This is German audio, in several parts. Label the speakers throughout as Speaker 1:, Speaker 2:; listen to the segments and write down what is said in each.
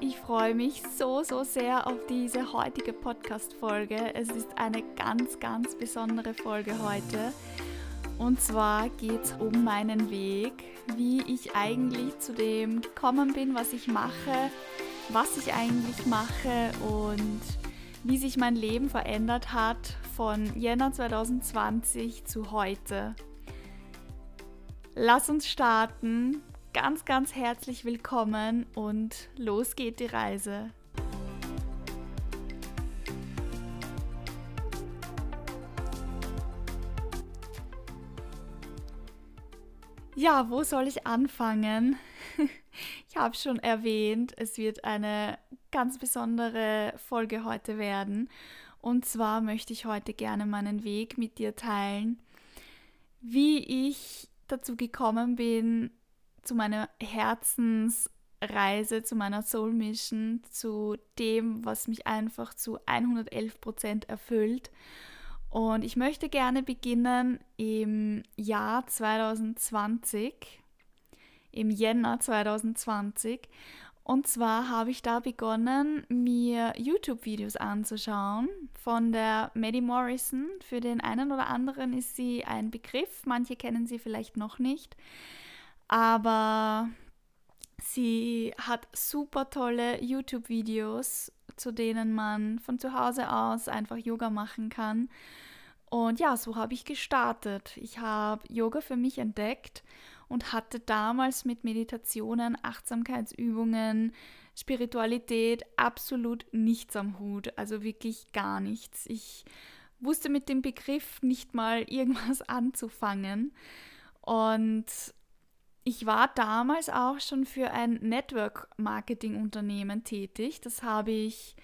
Speaker 1: Ich freue mich so, so sehr auf diese heutige Podcast-Folge. Es ist eine ganz, ganz besondere Folge heute. Und zwar geht es um meinen Weg, wie ich eigentlich zu dem gekommen bin, was ich mache, was ich eigentlich mache und wie sich mein Leben verändert hat von Jänner 2020 zu heute. Lass uns starten. Ganz, ganz herzlich willkommen und los geht die Reise. Ja, wo soll ich anfangen? Ich habe schon erwähnt, es wird eine ganz besondere Folge heute werden. Und zwar möchte ich heute gerne meinen Weg mit dir teilen, wie ich dazu gekommen bin, zu meiner Herzensreise, zu meiner Soul Mission, zu dem, was mich einfach zu 111 Prozent erfüllt. Und ich möchte gerne beginnen im Jahr 2020, im Jänner 2020. Und zwar habe ich da begonnen, mir YouTube-Videos anzuschauen von der Maddie Morrison. Für den einen oder anderen ist sie ein Begriff, manche kennen sie vielleicht noch nicht. Aber sie hat super tolle YouTube-Videos, zu denen man von zu Hause aus einfach Yoga machen kann. Und ja, so habe ich gestartet. Ich habe Yoga für mich entdeckt und hatte damals mit Meditationen, Achtsamkeitsübungen, Spiritualität absolut nichts am Hut, also wirklich gar nichts. Ich wusste mit dem Begriff nicht mal irgendwas anzufangen und ich war damals auch schon für ein Network-Marketing-Unternehmen tätig. Das habe ich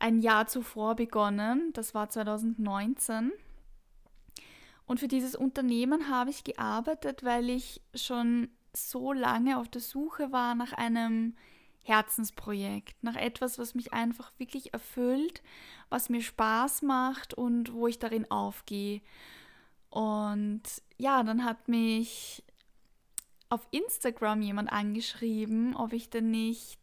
Speaker 1: ein Jahr zuvor begonnen. Das war 2019. Und für dieses Unternehmen habe ich gearbeitet, weil ich schon so lange auf der Suche war nach einem Herzensprojekt, nach etwas, was mich einfach wirklich erfüllt, was mir Spaß macht und wo ich darin aufgehe. Und ja, dann hat mich auf Instagram jemand angeschrieben, ob ich denn nicht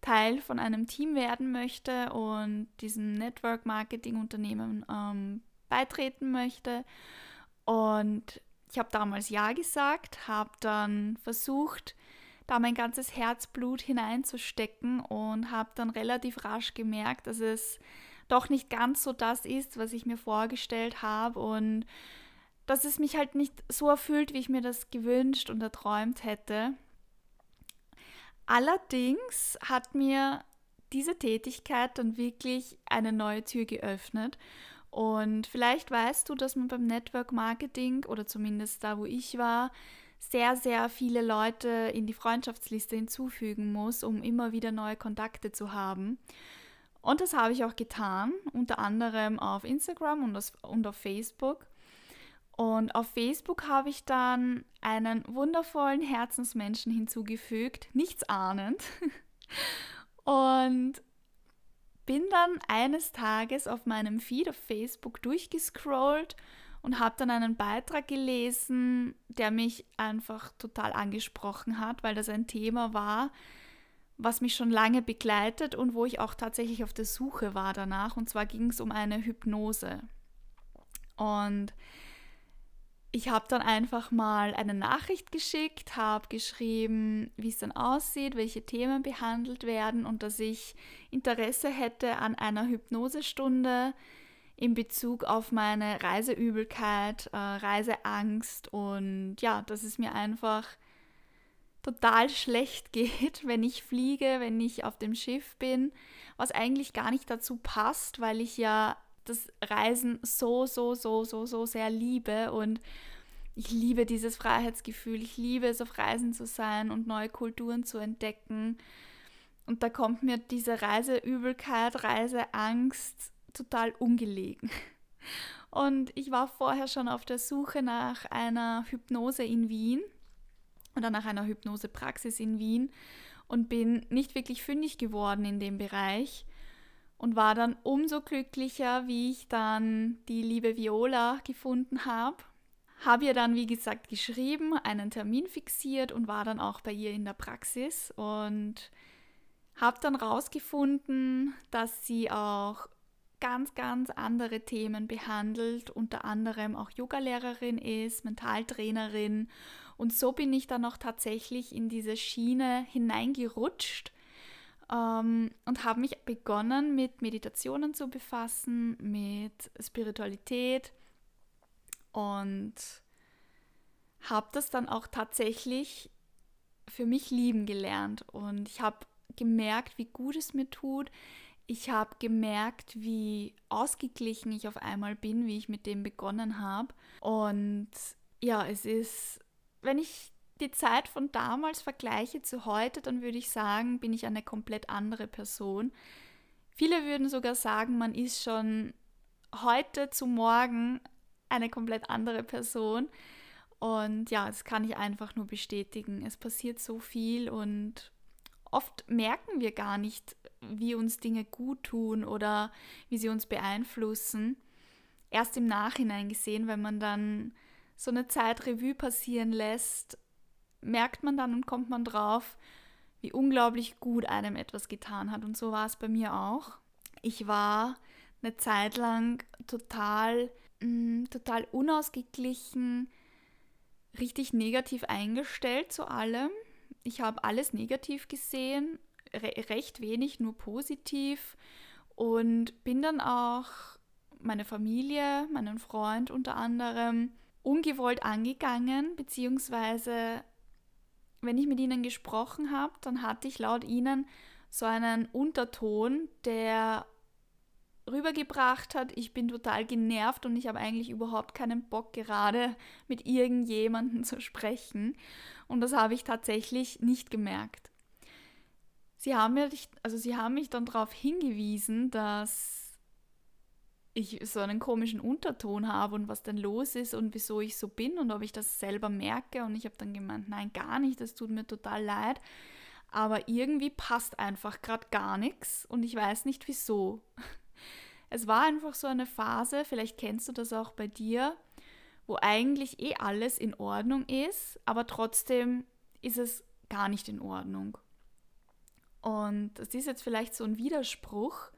Speaker 1: Teil von einem Team werden möchte und diesem Network Marketing Unternehmen ähm, beitreten möchte. Und ich habe damals Ja gesagt, habe dann versucht, da mein ganzes Herzblut hineinzustecken und habe dann relativ rasch gemerkt, dass es doch nicht ganz so das ist, was ich mir vorgestellt habe und dass es mich halt nicht so erfüllt, wie ich mir das gewünscht und erträumt hätte. Allerdings hat mir diese Tätigkeit dann wirklich eine neue Tür geöffnet und vielleicht weißt du, dass man beim Network Marketing oder zumindest da, wo ich war, sehr, sehr viele Leute in die Freundschaftsliste hinzufügen muss, um immer wieder neue Kontakte zu haben. Und das habe ich auch getan, unter anderem auf Instagram und, auf Facebook. Und auf Facebook habe ich dann einen wundervollen Herzensmenschen hinzugefügt, nichts ahnend. Und bin dann eines Tages auf meinem Feed auf Facebook durchgescrollt und habe dann einen Beitrag gelesen, der mich einfach total angesprochen hat, weil das ein Thema war, was mich schon lange begleitet und wo ich auch tatsächlich auf der Suche war danach. Und zwar ging es um eine Hypnose. Und ich habe dann einfach mal eine Nachricht geschickt, habe geschrieben, wie es dann aussieht, welche Themen behandelt werden und dass ich Interesse hätte an einer Hypnosestunde in Bezug auf meine Reiseübelkeit, äh, Reiseangst und ja, dass es mir einfach total schlecht geht, wenn ich fliege, wenn ich auf dem Schiff bin, was eigentlich gar nicht dazu passt, weil ich ja das Reisen so, so, so, so, so sehr liebe und ich liebe dieses Freiheitsgefühl. Ich liebe es, auf Reisen zu sein und neue Kulturen zu entdecken. Und da kommt mir diese Reiseübelkeit, Reiseangst total ungelegen. Und ich war vorher schon auf der Suche nach einer Hypnose in Wien oder nach einer Hypnosepraxis in Wien und bin nicht wirklich fündig geworden in dem Bereich und war dann umso glücklicher, wie ich dann die liebe Viola gefunden habe. Habe ihr dann, wie gesagt, geschrieben, einen Termin fixiert und war dann auch bei ihr in der Praxis und Habe dann rausgefunden, dass sie auch ganz, ganz andere Themen behandelt, unter anderem auch Yogalehrerin ist, Mentaltrainerin. Und so bin ich dann auch tatsächlich in diese Schiene hineingerutscht ähm, und habe mich begonnen mit Meditationen zu befassen, mit Spiritualität und habe das dann auch tatsächlich für mich lieben gelernt und ich habe gemerkt, wie gut es mir tut. Ich habe gemerkt, wie ausgeglichen ich auf einmal bin, wie ich mit dem begonnen habe. Und ja, es ist, wenn ich die Zeit von damals vergleiche zu heute, dann würde ich sagen, bin ich eine komplett andere Person. Viele würden sogar sagen, man ist schon heute zu morgen eine komplett andere Person. Und ja, das kann ich einfach nur bestätigen. Es passiert so viel und oft merken wir gar nicht, wie uns Dinge gut tun oder wie sie uns beeinflussen. Erst im Nachhinein gesehen, wenn man dann so eine Zeit Revue passieren lässt, merkt man dann und kommt man drauf, wie unglaublich gut einem etwas getan hat. Und so war es bei mir auch. Ich war eine Zeit lang total, mh, mm, total unausgeglichen, richtig negativ eingestellt zu allem. Ich habe alles negativ gesehen, re recht wenig nur positiv und bin dann auch meine Familie, meinen Freund unter anderem ungewollt angegangen, beziehungsweise wenn ich mit ihnen gesprochen habe, dann hatte ich laut ihnen so einen Unterton, der rübergebracht hat, ich bin total genervt und ich habe eigentlich überhaupt keinen Bock gerade mit irgendjemandem zu sprechen. Und das habe ich tatsächlich nicht gemerkt. Sie haben, mich, also sie haben mich dann darauf hingewiesen, dass ich so einen komischen Unterton habe und was denn los ist und wieso ich so bin und ob ich das selber merke. Und ich habe dann gemeint, nein, gar nicht, das tut mir total leid. Aber irgendwie passt einfach gerade gar nichts und ich weiß nicht wieso. Es war einfach so eine Phase, vielleicht kennst du das auch bei dir, wo eigentlich eh alles in Ordnung ist, aber trotzdem ist es gar nicht in Ordnung. Und das ist jetzt vielleicht so ein Widerspruch,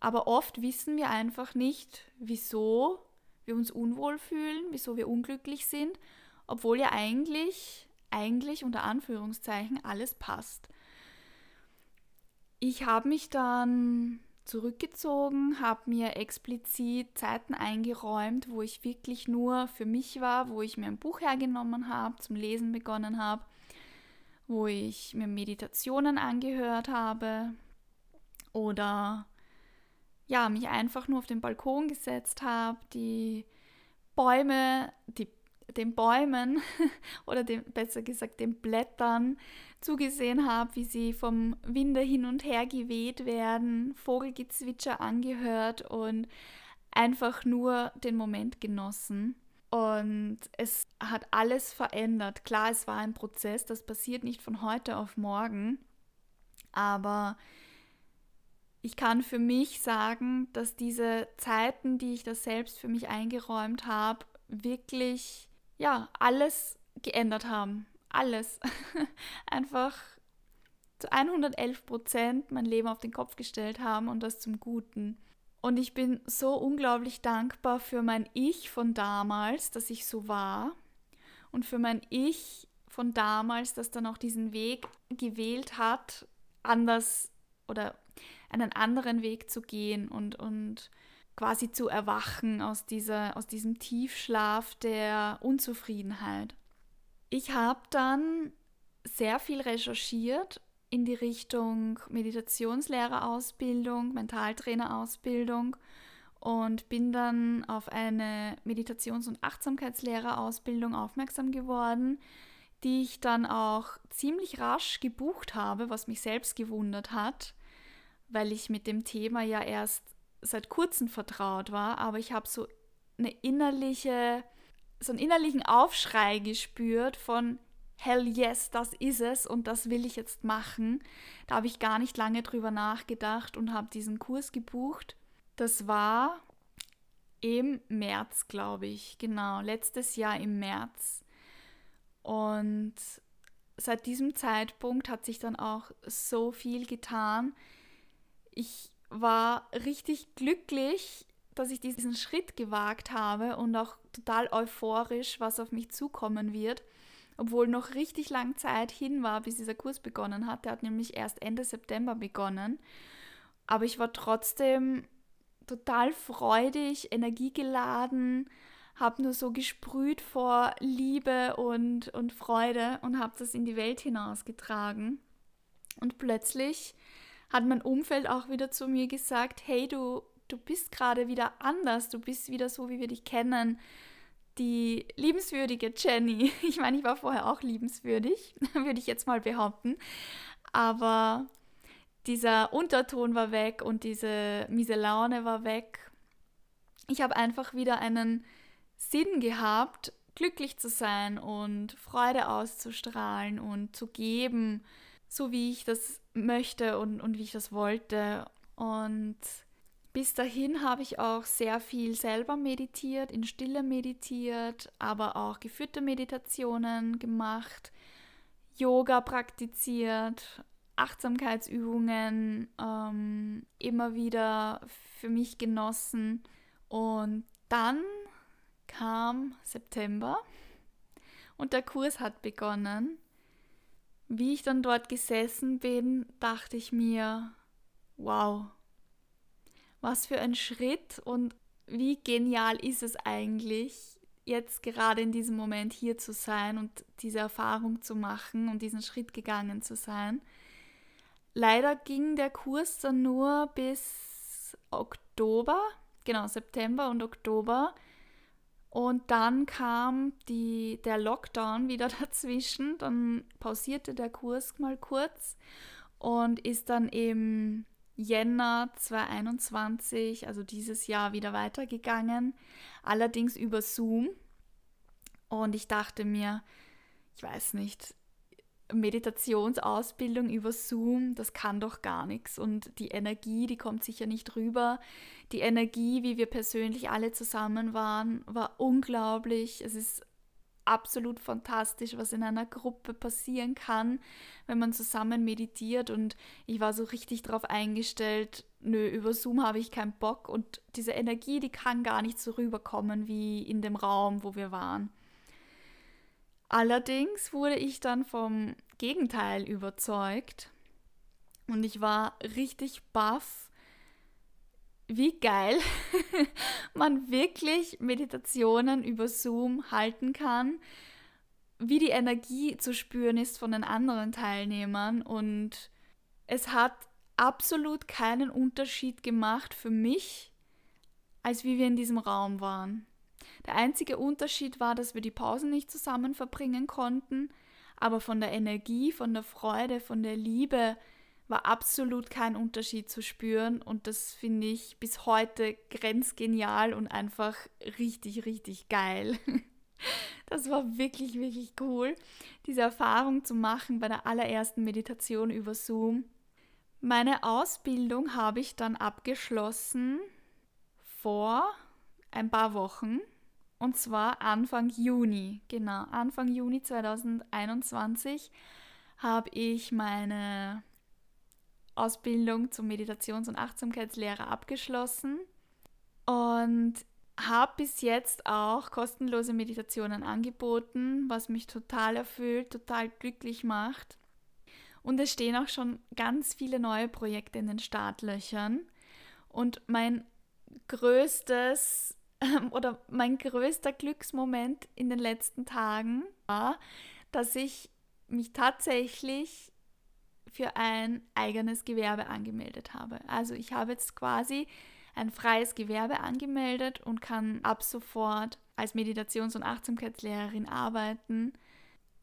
Speaker 1: aber oft wissen wir einfach nicht, wieso wir uns unwohl fühlen, wieso wir unglücklich sind, obwohl ja eigentlich, eigentlich unter Anführungszeichen alles passt. Ich habe mich dann zurückgezogen, habe mir explizit Zeiten eingeräumt, wo ich wirklich nur für mich war, wo ich mir ein Buch hergenommen habe, zum Lesen begonnen habe, wo ich mir Meditationen angehört habe oder ja, mich einfach nur auf den Balkon gesetzt habe, die Bäume, die den Bäumen oder dem, besser gesagt den Blättern zugesehen habe, wie sie vom Winde hin und her geweht werden, Vogelgezwitscher angehört und einfach nur den Moment genossen. Und es hat alles verändert. Klar, es war ein Prozess, das passiert nicht von heute auf morgen, aber ich kann für mich sagen, dass diese Zeiten, die ich da selbst für mich eingeräumt habe, wirklich ja, alles geändert haben. Alles. Einfach zu 111 Prozent mein Leben auf den Kopf gestellt haben und das zum Guten. Und ich bin so unglaublich dankbar für mein Ich von damals, dass ich so war. Und für mein Ich von damals, das dann auch diesen Weg gewählt hat, anders oder einen anderen Weg zu gehen und, und quasi zu erwachen aus, dieser, aus diesem Tiefschlaf der Unzufriedenheit. Ich habe dann sehr viel recherchiert in die Richtung Meditationslehrerausbildung, Mentaltrainerausbildung und bin dann auf eine Meditations- und Achtsamkeitslehrerausbildung aufmerksam geworden, die ich dann auch ziemlich rasch gebucht habe, was mich selbst gewundert hat, weil ich mit dem Thema ja erst seit kurzem vertraut war, aber ich habe so eine innerliche, so einen innerlichen Aufschrei gespürt von Hell yes, das ist es und das will ich jetzt machen. Da habe ich gar nicht lange drüber nachgedacht und habe diesen Kurs gebucht. Das war im März, glaube ich, genau, letztes Jahr im März. Und seit diesem Zeitpunkt hat sich dann auch so viel getan. Ich war richtig glücklich, dass ich diesen Schritt gewagt habe und auch total euphorisch, was auf mich zukommen wird, obwohl noch richtig lang Zeit hin war, bis dieser Kurs begonnen hat. Der hat nämlich erst Ende September begonnen. Aber ich war trotzdem total freudig, energiegeladen, habe nur so gesprüht vor Liebe und, und Freude und habe das in die Welt hinausgetragen. Und plötzlich hat mein Umfeld auch wieder zu mir gesagt, hey, du, du bist gerade wieder anders, du bist wieder so, wie wir dich kennen. Die liebenswürdige Jenny. Ich meine, ich war vorher auch liebenswürdig, würde ich jetzt mal behaupten. Aber dieser Unterton war weg und diese miese Laune war weg. Ich habe einfach wieder einen Sinn gehabt, glücklich zu sein und Freude auszustrahlen und zu geben, so wie ich das möchte und, und wie ich das wollte. Und bis dahin habe ich auch sehr viel selber meditiert, in Stille meditiert, aber auch geführte Meditationen gemacht, Yoga praktiziert, Achtsamkeitsübungen ähm, immer wieder für mich genossen. Und dann kam September und der Kurs hat begonnen. Wie ich dann dort gesessen bin, dachte ich mir, wow, was für ein Schritt und wie genial ist es eigentlich, jetzt gerade in diesem Moment hier zu sein und diese Erfahrung zu machen und diesen Schritt gegangen zu sein. Leider ging der Kurs dann nur bis Oktober, genau September und Oktober. Und dann kam die, der Lockdown wieder dazwischen. Dann pausierte der Kurs mal kurz und ist dann im Jänner 2021, also dieses Jahr, wieder weitergegangen. Allerdings über Zoom. Und ich dachte mir, ich weiß nicht, Meditationsausbildung über Zoom, das kann doch gar nichts. Und die Energie, die kommt sicher nicht rüber. Die Energie, wie wir persönlich alle zusammen waren, war unglaublich. Es ist absolut fantastisch, was in einer Gruppe passieren kann, wenn man zusammen meditiert. Und ich war so richtig darauf eingestellt, nö, über Zoom habe ich keinen Bock. Und diese Energie, die kann gar nicht so rüberkommen wie in dem Raum, wo wir waren. Allerdings wurde ich dann vom Gegenteil überzeugt und ich war richtig baff, wie geil man wirklich Meditationen über Zoom halten kann, wie die Energie zu spüren ist von den anderen Teilnehmern und es hat absolut keinen Unterschied gemacht für mich, als wie wir in diesem Raum waren. Der einzige Unterschied war, dass wir die Pausen nicht zusammen verbringen konnten, aber von der Energie, von der Freude, von der Liebe war absolut kein Unterschied zu spüren und das finde ich bis heute grenzgenial und einfach richtig, richtig geil. Das war wirklich, wirklich cool, diese Erfahrung zu machen bei der allerersten Meditation über Zoom. Meine Ausbildung habe ich dann abgeschlossen vor ein paar Wochen und zwar Anfang Juni. Genau, Anfang Juni 2021 habe ich meine Ausbildung zum Meditations- und Achtsamkeitslehrer abgeschlossen und habe bis jetzt auch kostenlose Meditationen angeboten, was mich total erfüllt, total glücklich macht. Und es stehen auch schon ganz viele neue Projekte in den Startlöchern. Und mein größtes oder mein größter Glücksmoment in den letzten Tagen war, dass ich mich tatsächlich für ein eigenes Gewerbe angemeldet habe. Also ich habe jetzt quasi ein freies Gewerbe angemeldet und kann ab sofort als Meditations- und Achtsamkeitslehrerin arbeiten.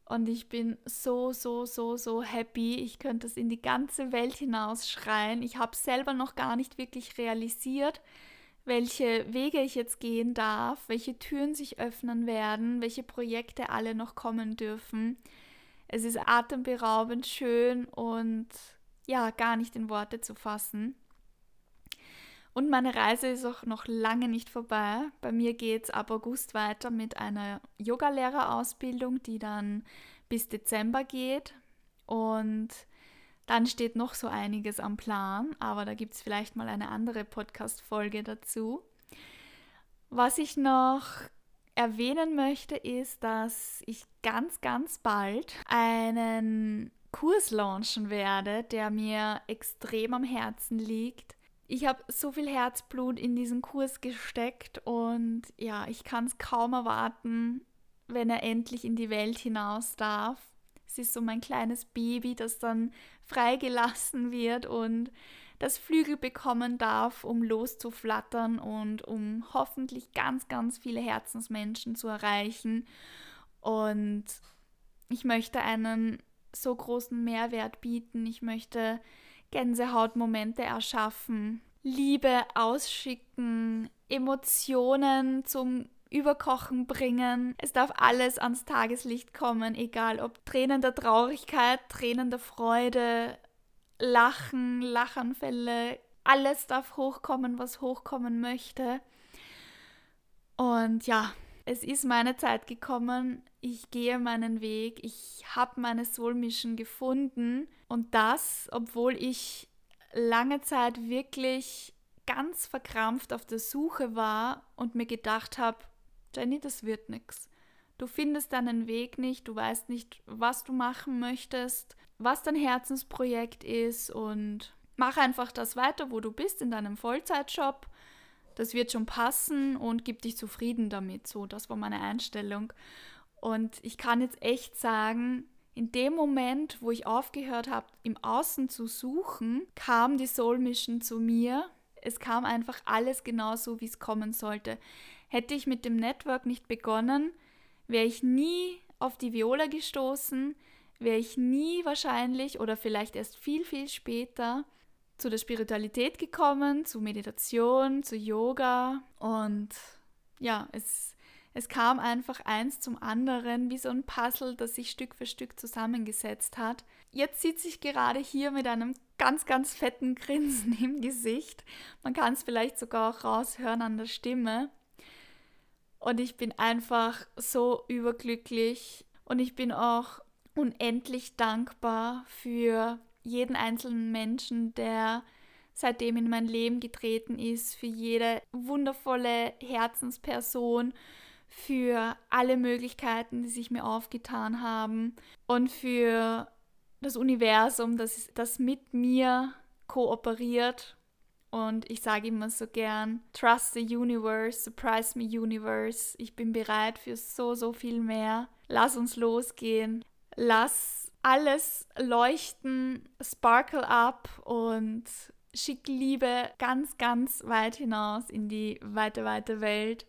Speaker 1: Und ich bin so, so, so, so happy. Ich könnte es in die ganze Welt hinaus schreien. Ich habe selber noch gar nicht wirklich realisiert, welche Wege ich jetzt gehen darf, welche Türen sich öffnen werden, welche Projekte alle noch kommen dürfen. Es ist atemberaubend schön und ja, gar nicht in Worte zu fassen. Und meine Reise ist auch noch lange nicht vorbei. Bei mir geht es ab August weiter mit einer Yogalehrerausbildung, die dann bis Dezember geht. Und dann steht noch so einiges am Plan, aber da gibt es vielleicht mal eine andere Podcast-Folge dazu. Was ich noch erwähnen möchte, ist, dass ich ganz, ganz bald einen Kurs launchen werde, der mir extrem am Herzen liegt. Ich habe so viel Herzblut in diesen Kurs gesteckt und ja, ich kann es kaum erwarten, wenn er endlich in die Welt hinaus darf. Es ist so mein kleines Baby, das dann freigelassen wird und das Flügel bekommen darf, um loszuflattern und um hoffentlich ganz, ganz viele Herzensmenschen zu erreichen. Und ich möchte einen so großen Mehrwert bieten. Ich möchte Gänsehautmomente erschaffen, Liebe ausschicken, Emotionen zum Überkochen bringen. Es darf alles ans Tageslicht kommen, egal ob Tränen der Traurigkeit, Tränen der Freude, Lachen, Lachanfälle, alles darf hochkommen, was hochkommen möchte. Und ja, es ist meine Zeit gekommen. Ich gehe meinen Weg. Ich habe meine Soul Mission gefunden. Und das, obwohl ich lange Zeit wirklich ganz verkrampft auf der Suche war und mir gedacht habe, Jenny, das wird nichts. Du findest deinen Weg nicht, du weißt nicht, was du machen möchtest, was dein Herzensprojekt ist und mach einfach das weiter, wo du bist in deinem Vollzeitjob. Das wird schon passen und gib dich zufrieden damit. So, das war meine Einstellung. Und ich kann jetzt echt sagen, in dem Moment, wo ich aufgehört habe, im Außen zu suchen, kam die Soul Mission zu mir. Es kam einfach alles genau so, wie es kommen sollte. Hätte ich mit dem Network nicht begonnen, wäre ich nie auf die Viola gestoßen, wäre ich nie wahrscheinlich oder vielleicht erst viel, viel später zu der Spiritualität gekommen, zu Meditation, zu Yoga und ja, es, es kam einfach eins zum anderen, wie so ein Puzzle, das sich Stück für Stück zusammengesetzt hat. Jetzt sitze ich gerade hier mit einem ganz, ganz fetten Grinsen im Gesicht. Man kann es vielleicht sogar auch raushören an der Stimme. Und ich bin einfach so überglücklich und ich bin auch unendlich dankbar für jeden einzelnen Menschen, der seitdem in mein Leben getreten ist, für jede wundervolle Herzensperson, für alle Möglichkeiten, die sich mir aufgetan haben und für das Universum, das, das mit mir kooperiert und ich sage immer so gern, Trust the Universe, Surprise me Universe. Ich bin bereit für so, so viel mehr. Lass uns losgehen. Lass alles leuchten, sparkle up und schick Liebe ganz, ganz weit hinaus in die weite, weite Welt.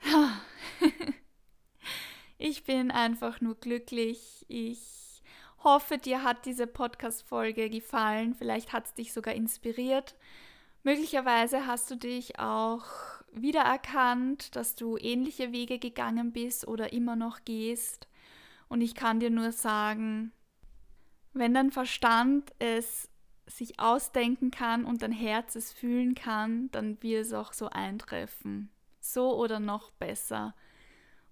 Speaker 1: ich bin einfach nur glücklich. Ich hoffe, dir hat diese Podcast-Folge gefallen. Vielleicht hat es dich sogar inspiriert. Möglicherweise hast du dich auch wiedererkannt, dass du ähnliche Wege gegangen bist oder immer noch gehst. Und ich kann dir nur sagen, wenn dein Verstand es sich ausdenken kann und dein Herz es fühlen kann, dann wird es auch so eintreffen. So oder noch besser.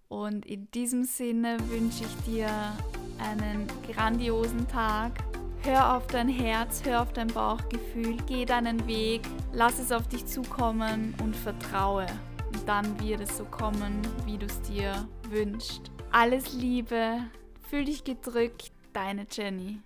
Speaker 1: Und in diesem Sinne wünsche ich dir einen grandiosen Tag Hör auf dein Herz, hör auf dein Bauchgefühl, geh deinen Weg, lass es auf dich zukommen und vertraue. Und dann wird es so kommen, wie du es dir wünschst. Alles Liebe, fühl dich gedrückt, deine Jenny.